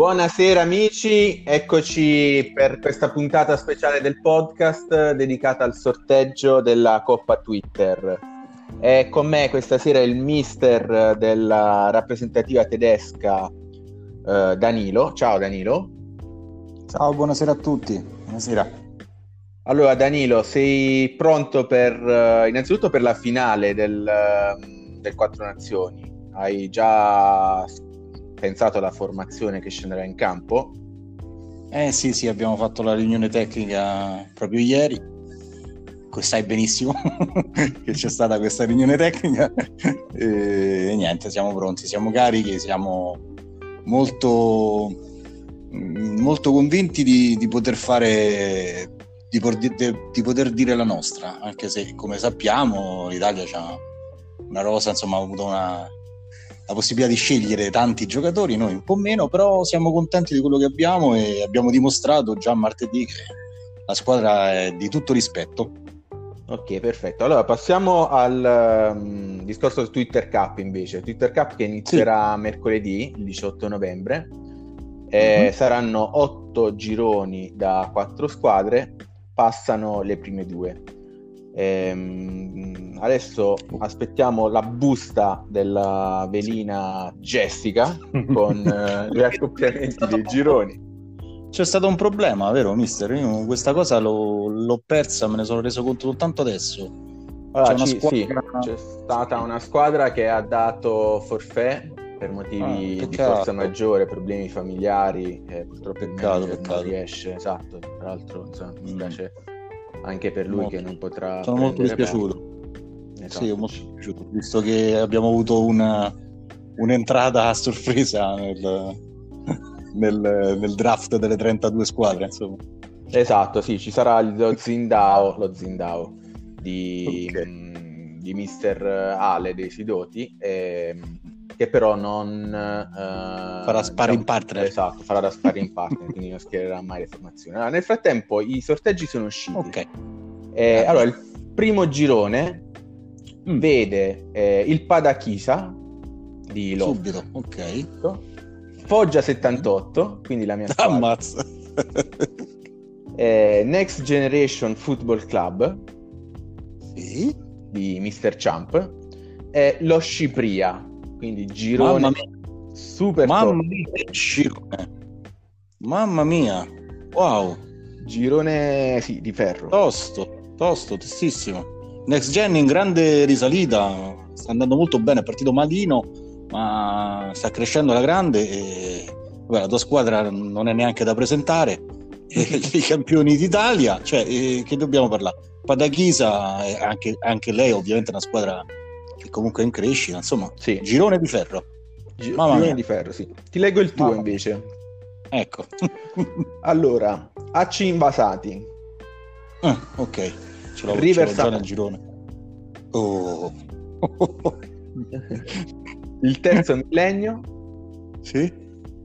Buonasera amici, eccoci per questa puntata speciale del podcast dedicata al sorteggio della Coppa Twitter. È con me questa sera il mister della rappresentativa tedesca eh, Danilo. Ciao Danilo. Ciao, buonasera a tutti. Buonasera. Allora Danilo, sei pronto per uh, innanzitutto per la finale del, uh, del Quattro Nazioni? Hai già pensato alla formazione che scenderà in campo? Eh sì, sì, abbiamo fatto la riunione tecnica proprio ieri. Sai benissimo che c'è stata questa riunione tecnica e niente, siamo pronti, siamo carichi, siamo molto, molto convinti di, di poter fare di, di, poter dire la nostra, anche se come sappiamo l'Italia ha una rosa, insomma ha avuto una, la possibilità di scegliere tanti giocatori, noi un po' meno, però siamo contenti di quello che abbiamo e abbiamo dimostrato già martedì che la squadra è di tutto rispetto. Ok, perfetto. Allora passiamo al um, discorso del Twitter Cup invece. Twitter Cup che inizierà sì. mercoledì, il 18 novembre. Eh, mm-hmm. Saranno otto gironi da quattro squadre passano le prime due. Ehm, adesso aspettiamo la busta della velina Jessica con eh, gli accoppiamenti dei gironi. C'è stato un problema, vero, mister? Io questa cosa l'ho, l'ho persa, me ne sono reso conto soltanto adesso. Allora, c'è, squadra... sì, c'è stata una squadra che ha dato forfè per motivi ah, di forza maggiore, problemi familiari, eh, purtroppo peccato, il peccato. non riesce, esatto, tra l'altro insomma, mi mm. Anche per lui molto. che non potrà... Sono molto dispiaciuto. Esatto. Sì, molto dispiaciuto, visto che abbiamo avuto una, un'entrata a sorpresa nel, nel, nel, draft delle 32 squadre, insomma. Esatto, sì, ci sarà lo Zindao, lo Zindao di, okay. mh, di Mister Ale dei Sidoti. E, che però non uh, farà sparring diciamo, partner. Esatto, farà da sparring partner, quindi non schiererà mai le formazioni. Allora, nel frattempo i sorteggi sono usciti. Ok. Eh, allora, il primo girone mm. vede eh, il Padachisa di Lotto. Subito, ok. Foggia 78, quindi la mia squadra. Ammazza. eh, Next Generation Football Club. Sì. Di Mr. Champ. E lo Scipria quindi girone Mamma mia. super Mamma mia, girone. Mamma mia. Wow. Girone sì, di ferro. Tosto, tosto, tostissimo. Next Gen in grande risalita, sta andando molto bene, è partito malino, ma sta crescendo la grande e vabbè, la tua squadra non è neanche da presentare. I campioni d'Italia, cioè, che dobbiamo parlare? Padachisa, anche, anche lei ovviamente è una squadra che comunque è in crescita, insomma, sì. girone di ferro. Gi- girone mia. di ferro, sì. Ti leggo il tuo Mamma. invece. Ecco. allora, AC invasati. Ah, ok. Ce l'ho, River ce l'ho nel girone. Oh. il terzo millennio. Sì.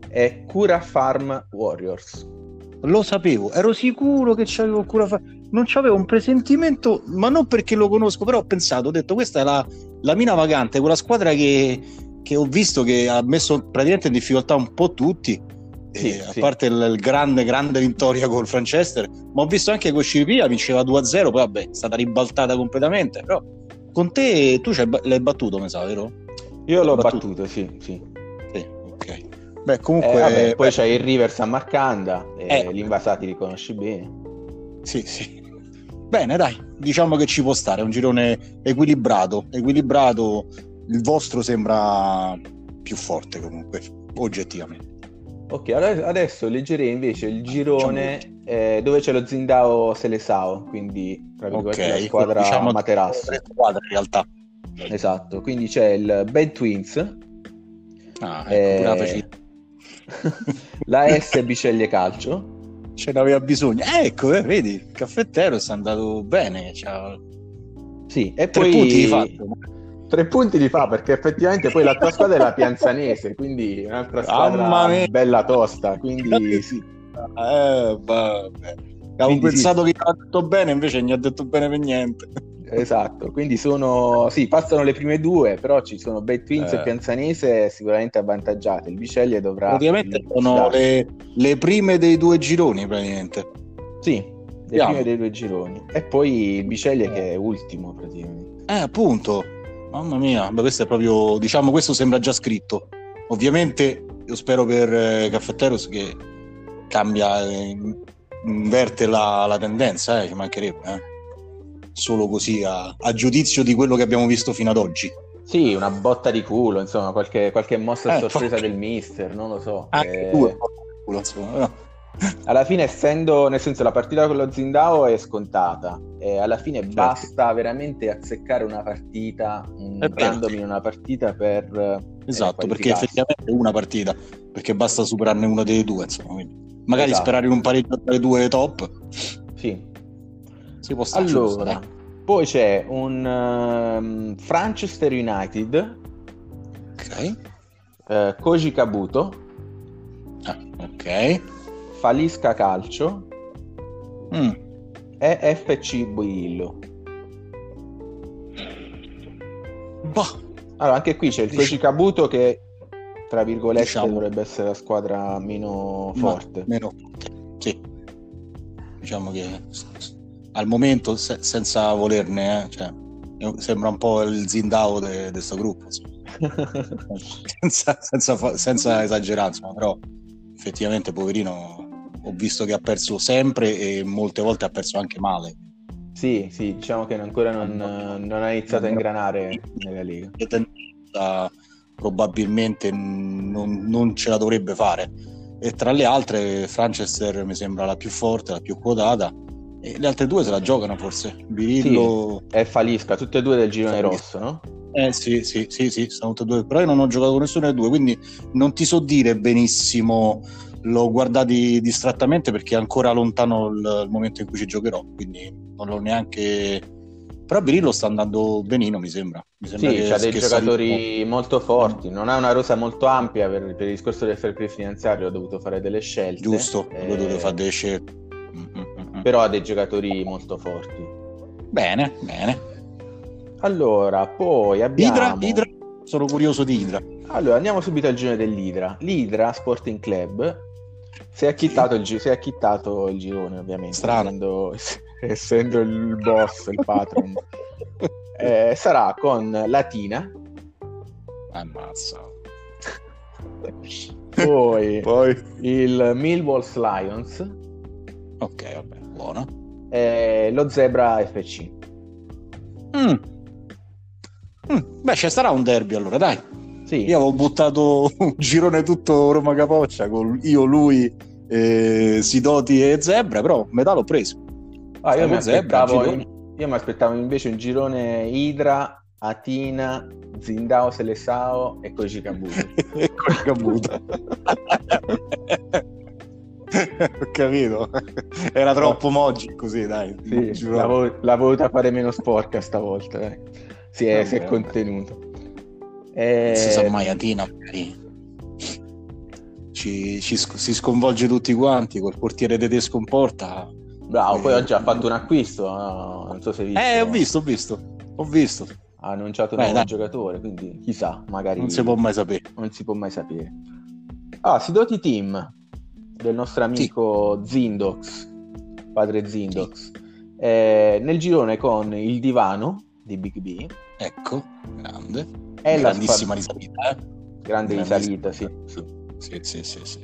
È Cura Farm Warriors. Lo sapevo, ero sicuro che c'avevo Cura Farm non c'avevo un presentimento, ma non perché lo conosco, però ho pensato, ho detto questa è la, la mina vagante, quella squadra che, che, ho visto che ha messo praticamente in difficoltà un po' tutti, sì, eh, sì. a parte il, il, grande, grande vittoria col Franchester, ma ho visto anche con Sciripia vinceva 2-0, poi vabbè è stata ribaltata completamente, però con te tu l'hai battuto, mi sa, vero? Io l'ho battuto, battuto sì, sì. sì ok. Beh, comunque... Eh, vabbè, poi beh... c'è il Rivers a Marcanda, eh, invasati li conosci bene. Sì, sì. Bene, dai, diciamo che ci può stare, è un girone equilibrato, equilibrato, il vostro sembra più forte comunque, oggettivamente. Ok, adesso leggerei invece il girone eh, dove c'è lo Zindao Selesao, quindi tra okay, la squadra diciamo Materasso. Tre squadre in realtà. Esatto, quindi c'è il Bad Twins, ah, ecco, eh, la S Biceglie Calcio, ce n'aveva bisogno. Eh, ecco, eh, vedi, il caffettero sta andato bene. Cioè... Sì, e tre poi... punti li fa. Tre punti li fa perché effettivamente poi la tua squadra è la Pianzanese, quindi un'altra squadra bella tosta. Quindi sì. Eh, vabbè. Avevo quindi pensato sì. che ha detto bene, invece non ha detto bene per niente. Esatto. Quindi sono, sì, passano le prime due, però ci sono Bad Twins Eh. e Pianzanese sicuramente avvantaggiate. Il Biceglie dovrà... Praticamente sono le, le prime dei due gironi, praticamente. Sì, le Vediamo. prime dei due gironi. E poi il Biceglie che è ultimo praticamente. Eh, appunto. Mamma mia, beh, questo è proprio, diciamo, questo sembra già scritto. Ovviamente, io spero per eh, Caffetteros che cambia, eh, inverte la, la tendenza, eh, ci mancherebbe, eh. Solo così a, a giudizio di quello che abbiamo visto fino ad oggi. Sì, una botta di culo, insomma, qualche, qualche mossa Eh, sorpresa infatti. del mister, non lo so. Anche Eh, due, insomma, no? Alla fine, essendo, nel senso, la partita con lo Zindao è scontata, e alla fine Certo. basta veramente azzeccare una partita, un È vero, random sì. in una partita per eh, Esatto, perché effettivamente è una partita, perché basta superarne una delle due, insomma. quindi magari Esatto. sperare in un pareggio tra le due top Sì. Si può stare. Allora, stare. poi c'è un ehm, Manchester United, Ok. eh, Koji Kabuto, Ah, ok. Falisca Calcio Mm. e FC Boillo. Boh, Allora, anche qui c'è il Koji Kabuto che, tra virgolette, Diciamo- dovrebbe essere la squadra meno ma- forte. meno forte. Sì. Diciamo che al momento, se- senza volerne, eh, cioè, sembra un po' il Zindao di questo gruppo, senza, senza fa- senza esagerare, insomma, però effettivamente, poverino, ho visto che ha perso sempre e molte volte ha perso anche male. Sì, sì, diciamo che ancora non, non ha iniziato a ingranare nella Lega. tendenza probabilmente non, non ce la dovrebbe fare. E tra le altre, Franchester mi sembra la più forte, la più quotata, e le altre due se la giocano forse. Birillo, È Falisca, tutte e due del girone Falisca. rosso, no? eh sì, sì, sì, sì, sono tutte e due, però io non ho giocato con nessuno delle due, quindi non ti so dire benissimo. L'ho guardati distrattamente perché è ancora lontano il, il momento in cui ci giocherò, quindi non l'ho neanche. Però Birillo sta andando benino, mi sembra. Mi sembra Sì, c'ha dei giocatori molto forti, non ha una rosa molto ampia per, per il discorso del fair play finanziario, ha dovuto fare delle scelte. Giusto, eh, lui deve fare delle scelte. Però ha dei giocatori molto forti. Bene, bene. Allora, poi abbiamo... Idra, Idra, sono curioso di Idra. Allora, andiamo subito al girone dell'Idra. L'Idra Sporting Club si è acchittato, il, gi- si è acchittato il girone, ovviamente, Strano. essendo, essendo il boss, il patron. Eh, sarà con Latina, Ammazza. poi Poi. il Millwalls Lions Ok, vabbè, buono. e lo Zebra FC. Mm. Mm, Beh, ci sarà un derby allora, dai. Sì, Io avevo buttato un girone tutto Roma Capoccia con io, lui, eh, Sidoti e Zebra, però metà l'ho preso. Ah, io, mi aspettavo, io mi aspettavo invece un girone Idra, Atina, Zindao Selesao e Koji Kabuto. e. Ho capito. Era troppo Moggi così, dai. Sì, l'ha, proprio. vo- l'ha voluta fare meno sporca stavolta. dai. Si, è, si è contenuto. Eh, Non si sa mai, Atina magari ci, ci sc- si sconvolge tutti quanti col portiere tedesco in porta. Bravo, poi oggi ha fatto un acquisto. no? Non so se hai visto. Eh, ho visto, ho visto, ho visto. Ha annunciato un Beh, nuovo dai. giocatore, quindi chissà, magari Non si può mai sapere. non si può mai sapere. Ah, Sidoti Team del nostro amico Zindox, padre Zindox. Eh, nel girone con il divano di Big B Ecco, grande. la Grandissima Sfa- risalita, eh? grande risalita, sì, sì. Sì, sì, sì, sì.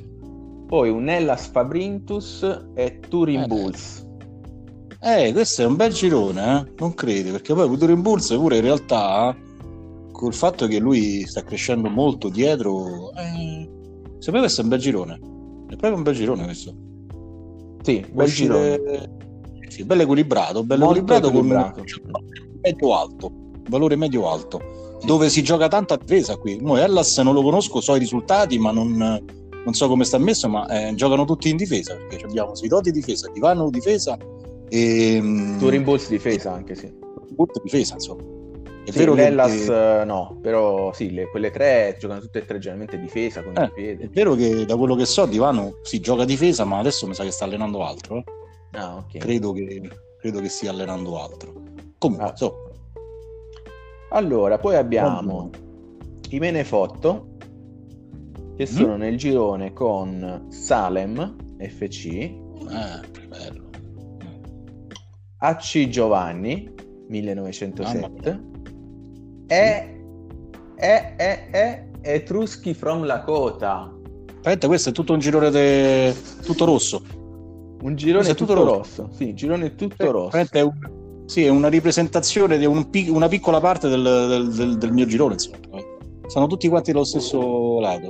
Poi un Hellas Fabrintus e Turin Eh, Bulls. Eh, questo è un bel girone, eh? Non credi, perché poi Turin Bulls pure in realtà, col fatto che lui sta crescendo molto dietro, eh, secondo me questo è un bel girone. È proprio un bel girone questo. Sì, bel uscire- girone. Sì, bello equilibrato, bello Molto equilibrato con equilibrato. un medio alto, valore medio alto, dove si gioca tanto a difesa qui. Mo Hellas non lo conosco, so i risultati, ma non, non so come sta messo, ma eh, giocano tutti in difesa, perché abbiamo Sidoti difesa, Divano difesa e mm, Turin Bulls difesa anche, sì. Bulls difesa, insomma. È Sì, vero che l'Hellas eh, no, però sì, le- quelle tre giocano tutte e tre generalmente difesa, con Eh, il piede. è vero che da quello che so Divano si gioca difesa, ma adesso mi sa che sta allenando altro. eh. Ah, ok. Credo, che, credo che stia allenando altro. Comunque, Ah. so, Allora, poi abbiamo i Menefotto che Mm. sono nel girone con Salem FC, eh, bello. AC Giovanni 1907 e, e, e, e Etruschi from Lakota. Aspetta, questo è tutto un girone de... tutto rosso. Un girone è tutto, tutto rosso. Sì, girone tutto Eh, rosso. è un- sì, è una ripresentazione di un pic- una piccola parte del, del- del- del mio girone. Insomma. Sono tutti quanti dallo stesso lato.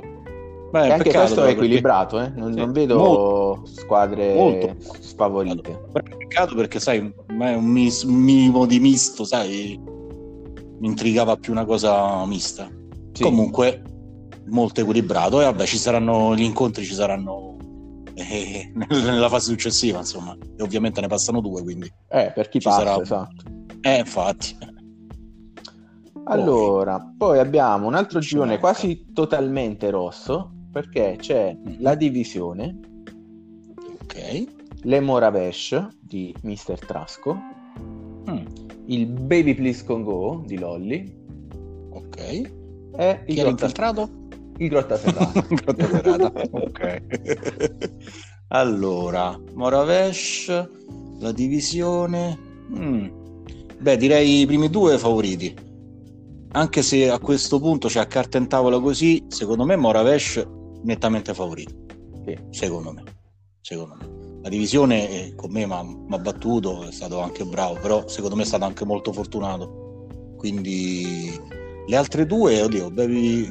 Beh, anche peccato, questo è perché- equilibrato, eh? non, Sì, non vedo molto. squadre Molto. sfavorite. Però Peccato perché, sai, ma è un, mis- un minimo di misto, sai, mi intrigava più una cosa mista. Sì. Comunque, molto equilibrato. E vabbè, ci saranno gli incontri, ci saranno eh, nella fase successiva, insomma. E ovviamente ne passano due, quindi. Eh, per chi Ci passa, sarà- esatto. Eh, infatti. Allora, poi abbiamo un altro girone manca. quasi totalmente rosso perché c'è Mhm. la divisione, Ok. le Moravesh di Mr. Trasco, Mm, il Baby Please Con Go di Lolly ok. e il Chi Grotta, il Grotta Ferrata. Grotta Ferrata. ok. allora, Moravesh, la divisione. Mm. Beh, direi i primi due favoriti. Anche se a questo punto c'è a carta in tavola così, secondo me Moravesh nettamente favorito. Sì. Secondo me. Secondo me. La divisione eh, con me mi ha battuto, è stato anche bravo, però secondo me è stato anche molto fortunato. Quindi le altre due, oddio, bevi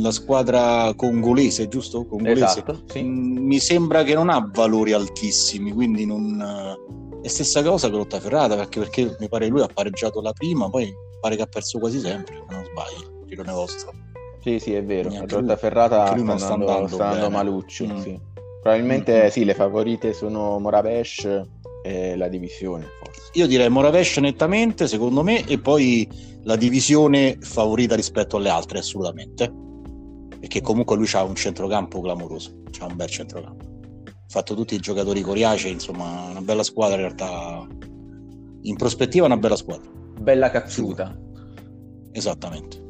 la squadra congolese, giusto? Congolese. Esatto, sì. Mm, Mi sembra che non ha valori altissimi, quindi non... È stessa cosa con Ferrata, perché, perché mi pare lui ha pareggiato la prima, poi pare che ha perso quasi sempre, se non sbaglio, girone vostro. Sì, sì, è vero. Lui- Ferrata sta andando, sta andando maluccio, Mm. sì. Probabilmente Mm. sì, le favorite sono Moravesh e la divisione, forse. Io direi Moravesh nettamente, secondo me, e poi la divisione favorita rispetto alle altre, assolutamente. Perché comunque lui ha un centrocampo clamoroso, c'ha un bel centrocampo. Ha fatto tutti i giocatori coriacei, insomma, una bella squadra in realtà. In prospettiva una bella squadra, Bella cazzuta. esattamente.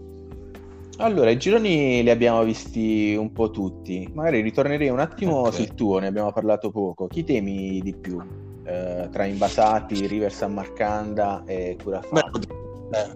Allora, i gironi li abbiamo visti un po' tutti. Magari ritornerei un attimo Ok. sul tuo, ne abbiamo parlato poco. Chi temi di più? Eh, tra Invasati, River San Marcanda e Beh, Curafato?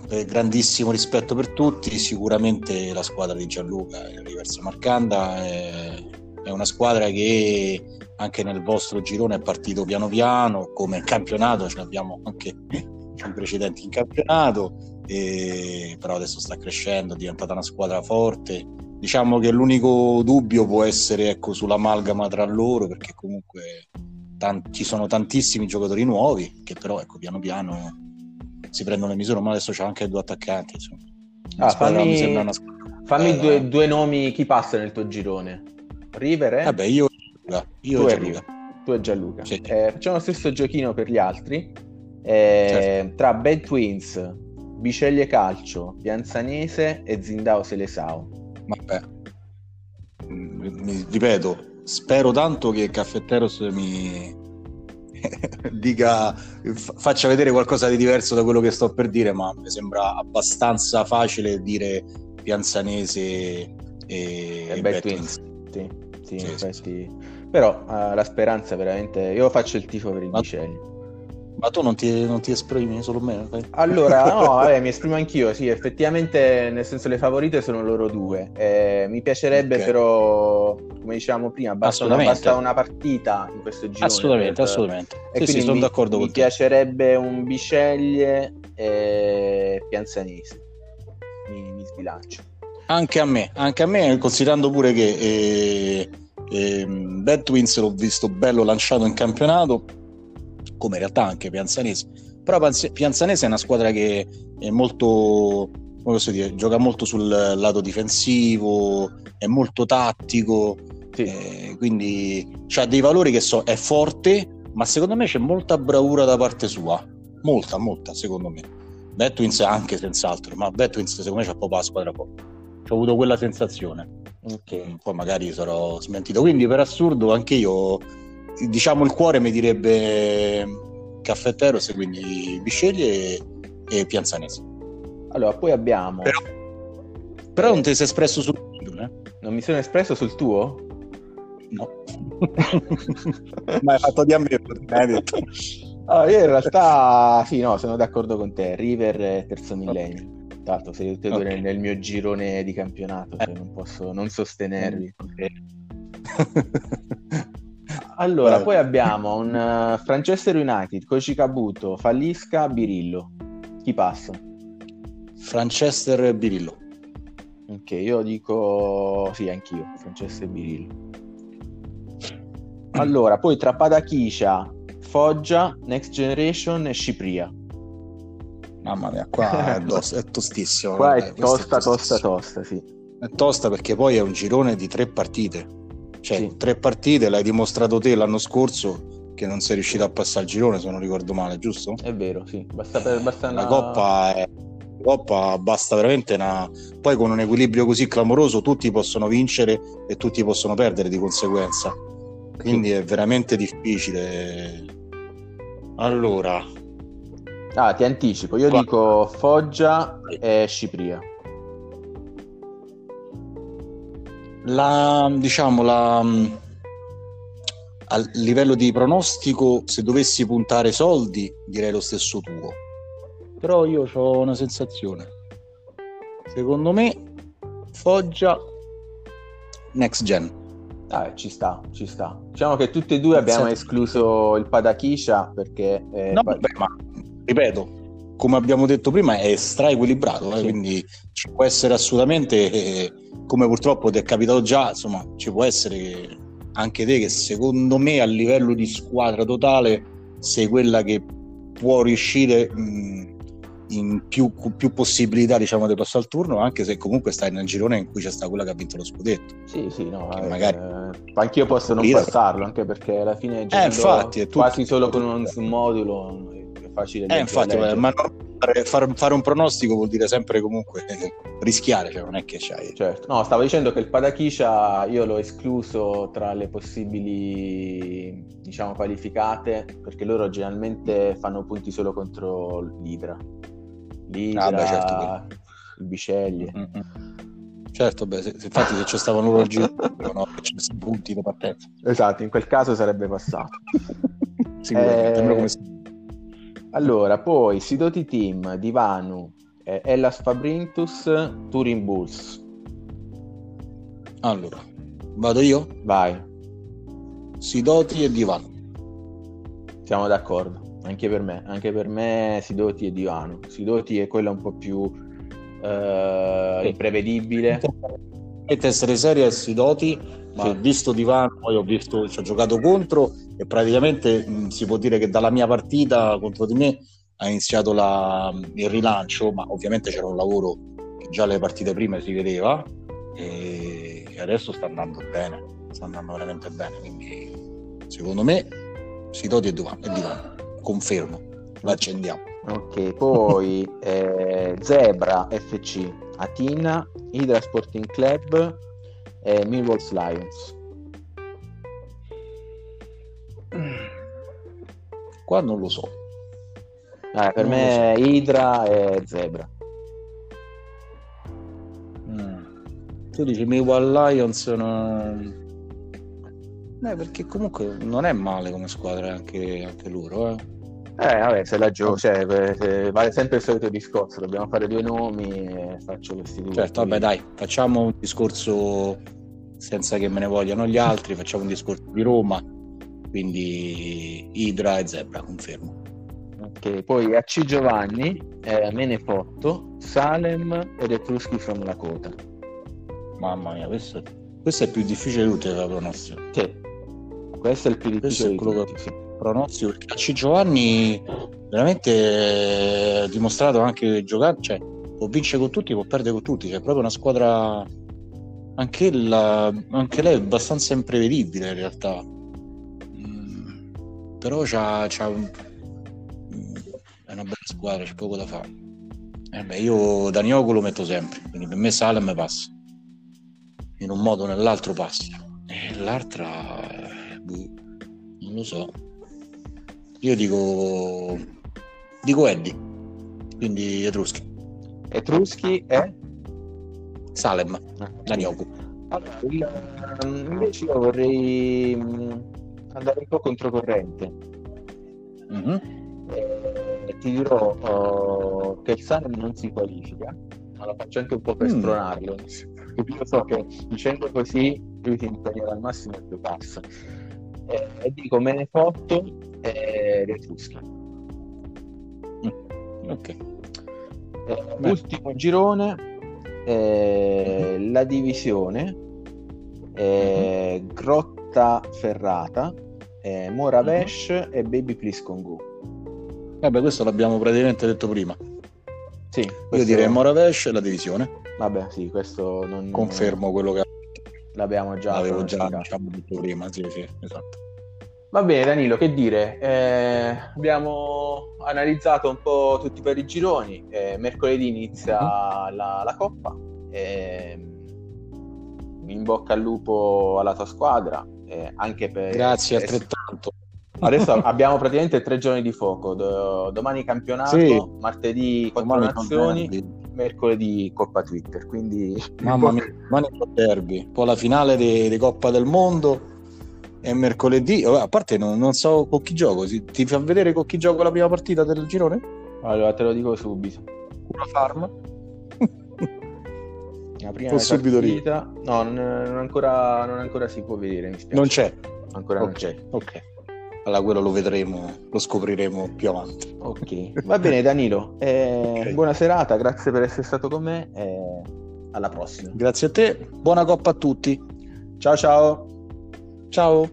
eh, grandissimo rispetto per tutti, sicuramente la squadra di Gianluca, il Riverso Marcanda, è, è una squadra che anche nel vostro girone è partito piano piano, come in campionato, ce l'abbiamo anche i precedenti in campionato, e- però adesso sta crescendo, è diventata una squadra forte. Diciamo che l'unico dubbio può essere ecco, sull'amalgama tra loro, perché comunque ci sono tantissimi giocatori nuovi, che però ecco, piano piano si prendono le misure, ma adesso c'è anche due attaccanti. Insomma. Ah, fammi- squadra. Fammi eh, due, due nomi, chi passa nel tuo girone? River e? Vabbè, io, io tu e Gianluca. Tu e Gianluca. Sì. Eh, facciamo lo stesso giochino per gli altri. Eh, Certo. Tra Bad Twins, Biceglie Calcio, Pianzanese e Zindao Selesao. Vabbè, mi- ripeto, spero tanto che Caffetteros mi dica, fa- faccia vedere qualcosa di diverso da quello che sto per dire, ma mi sembra abbastanza facile dire Pianzanese e, E e Bad Twins. Sì, sì, Sì, sì. Però eh, la speranza veramente... Io faccio il tifo per i Ma- Biceglie. Ma tu non ti, non ti esprimi solo me? Fai- Allora, no, vabbè, mi esprimo anch'io, sì, effettivamente, nel senso le favorite sono loro due. Eh, mi piacerebbe Ok. però, come dicevamo prima, basta basta una partita in questo girone. Assolutamente, per- assolutamente. E Sì, sì, quindi sono mi, d'accordo mi con te. piacerebbe un Biceglie e Pianzanese. Mi, mi sbilancio. Anche a me, anche a me, considerando pure che eh, ehm, Bad Twins l'ho visto bello lanciato in campionato, come in realtà anche Pianzanese. Però Pianzanese è una squadra che è molto, dire, gioca molto sul lato difensivo, è molto tattico, Sì, eh, quindi ha dei valori che so, è forte, ma secondo me c'è molta bravura da parte sua, molta, molta secondo me. Bad Twins anche senz'altro, ma Bad Twins secondo me c'ha proprio la squadra forte. Ho avuto quella sensazione, ok. poi magari sarò smentito. Quindi per assurdo anche io, diciamo il cuore mi direbbe Caffetteros, quindi Bisceglie e Pianzanese. Allora, poi abbiamo... Però, però non ti sei espresso sul tuo, eh? Non mi sono espresso sul tuo? No. Ma hai fatto di a me, hai detto. Ah, io in realtà sì, no, sono d'accordo con te. River e terzo millennio. Tanto siete tutti e due nel, mio girone di campionato, Eh. non posso non sostenervi. Ok. Allora, Vai. poi abbiamo un eh, Manchester United, Koichi Kabuto, Fallisca, Birillo. Chi passa? Franchester Birillo. Ok, io dico sì, anch'io, Francesco e Birillo. Allora, poi tra Padachiscia, Foggia, Next Generation e Cipria. Mamma mia, qua è, dos- è tostissimo. Qua è tosta, tosta, tostissimo. tosta, sì. È tosta perché poi è un girone di tre partite. Cioè, Sì. tre partite l'hai dimostrato te l'anno scorso che non sei riuscito a passare il girone, se non ricordo male, giusto? È vero, sì. Basta, per, basta La una... coppa è la coppa basta veramente una poi con un equilibrio così clamoroso tutti possono vincere e tutti possono perdere di conseguenza quindi è veramente difficile allora Ah, ti anticipo, io Qua- dico Foggia e Cipria. La diciamo la a livello di pronostico se dovessi puntare soldi direi lo stesso tuo. Però io ho una sensazione. Secondo me Foggia next gen. Ah, ci sta, ci sta. Diciamo che tutti e due abbiamo escluso il Padachiscia perché... eh, No, vabbè, ma ripeto, come abbiamo detto prima, è stra equilibrato, eh, Sì. quindi ci può essere assolutamente, eh, come purtroppo ti è capitato già, insomma, ci può essere che anche te che secondo me a livello di squadra totale sei quella che può riuscire mh, in più, più possibilità diciamo di passare al turno, anche se comunque stai nel girone in cui c'è sta quella che ha vinto lo scudetto. Sì, sì, no, eh, magari- eh, anch'io posso non passarlo, anche perché alla fine giocando infatti, è tutto- quasi solo con un, modulo è facile Eh, infatti, leggere. ma non- fare, un pronostico vuol dire sempre comunque rischiare, cioè non è che c'hai. Certo, no, stavo dicendo che il Padachiscia io l'ho escluso tra le possibili, diciamo, qualificate, perché loro generalmente fanno punti solo contro l'Idra. L'Idra, Ah, beh, certo, il Bicelli. Mm-mm. Certo, beh, se- infatti se ci stavano loro al giro, no, sono punti di partenza. Esatto, in quel caso sarebbe passato. Sicuramente, Eh, come Allora, poi Sidoti Team, Divanu, eh, Hellas Fabrintus, Turin Bulls. Allora, vado io? Vai, Sidoti e Divano. siamo d'accordo. Anche per me, anche per me Sidoti e Divano. Sidoti è quella un po' più eh, imprevedibile. Dovete essere seri a Sidoti, ho visto Divano, poi ho visto, ci ho giocato contro e praticamente mh, si può dire che dalla mia partita contro di me ha iniziato la- il rilancio, ma ovviamente c'era un lavoro che già le partite prime si vedeva e adesso sta andando bene, sta andando veramente bene, quindi secondo me Sidoti e Divano, e Divano. confermo, lo accendiamo. Ok, poi eh, Zebra FC, Atina, Hydra Sporting Club e Millwall's Lions. Qua non lo so. Eh, per Non me Hydra e Zebra. Mm. Tu dici Millwall Lions non... Eh, perché comunque non è male come squadra anche, anche loro, eh. Eh, vabbè, se la gioco, cioè, eh, vale sempre il solito discorso, dobbiamo fare due nomi e faccio questi due. Certo, vabbè, dai, facciamo un discorso senza che me ne vogliano gli altri, facciamo un discorso di Roma, quindi Idra e Zebra, confermo. Ok, poi AC Giovanni, eh, Menefotto, Salem ed Etruschi from Lakota. Mamma mia, questo, questo è più difficile di tutte la pronostica. Sì, questo è il più difficile di quello tutti, che sì. pronostico perché C. Giovanni veramente ha dimostrato anche giocare, cioè può vincere con tutti, può perdere con tutti, c'è proprio una squadra anche, la- anche lei è abbastanza imprevedibile in realtà. Mm, però c'ha, c'ha è una bella squadra, c'è poco da fare. Eh beh, io Danioco lo metto sempre, quindi per me Salem passa. In un modo o nell'altro passa. E l'altra, boh, non lo so. Io dico, dico Eddie. quindi Etruschi. Etruschi e? Salem, la Nioku. Allora, um, invece io vorrei um, andare un po' controcorrente. Mhm. Eh, ti dirò uh, che il Salem non si qualifica, ma lo faccio anche un po' per Mm. spronarlo. Perché io so che dicendo così lui si impegnerà al massimo il tuo pass. Eh, e dico me ne fotto e Etruschi. Ok. Eh, ultimo girone, eh, la divisione, eh, Grotta Ferrata, eh, Moravesh e Baby Please con Go. Vabbè, questo l'abbiamo praticamente detto prima. Sì, Io questo- direi Moravesh e la divisione. Vabbè, sì, questo non Confermo quello che l'abbiamo già avevo già diciamo, detto prima. Sì, sì, esatto. Va bene, Danilo, che dire? Eh, abbiamo analizzato un po' tutti per i gironi. eh, mercoledì inizia Mhm. la, la Coppa. eh, in bocca al lupo alla tua squadra. eh, anche per Grazie eh, altrettanto. Adesso abbiamo praticamente tre giorni di fuoco. Do- domani campionato, Sì. martedì nazioni, derby. mercoledì Coppa Twitter. Quindi Mamma mia, domani derby. Poi la finale di Coppa del Mondo è mercoledì. A parte non, non so con chi gioco. Si- ti fa vedere con chi gioco la prima partita del girone? Allora te lo dico subito. Una farm? La prima Con subito lì. partita, no, non, non ancora, non ancora si può vedere. Non c'è. Ancora non Ok, c'è. ok. Allora quello lo vedremo, lo scopriremo più avanti. Ok, va bene Danilo. eh, Ok. Buona serata, grazie per essere stato con me. E alla prossima. Grazie a te, buona coppa a tutti. Ciao ciao. Ciao.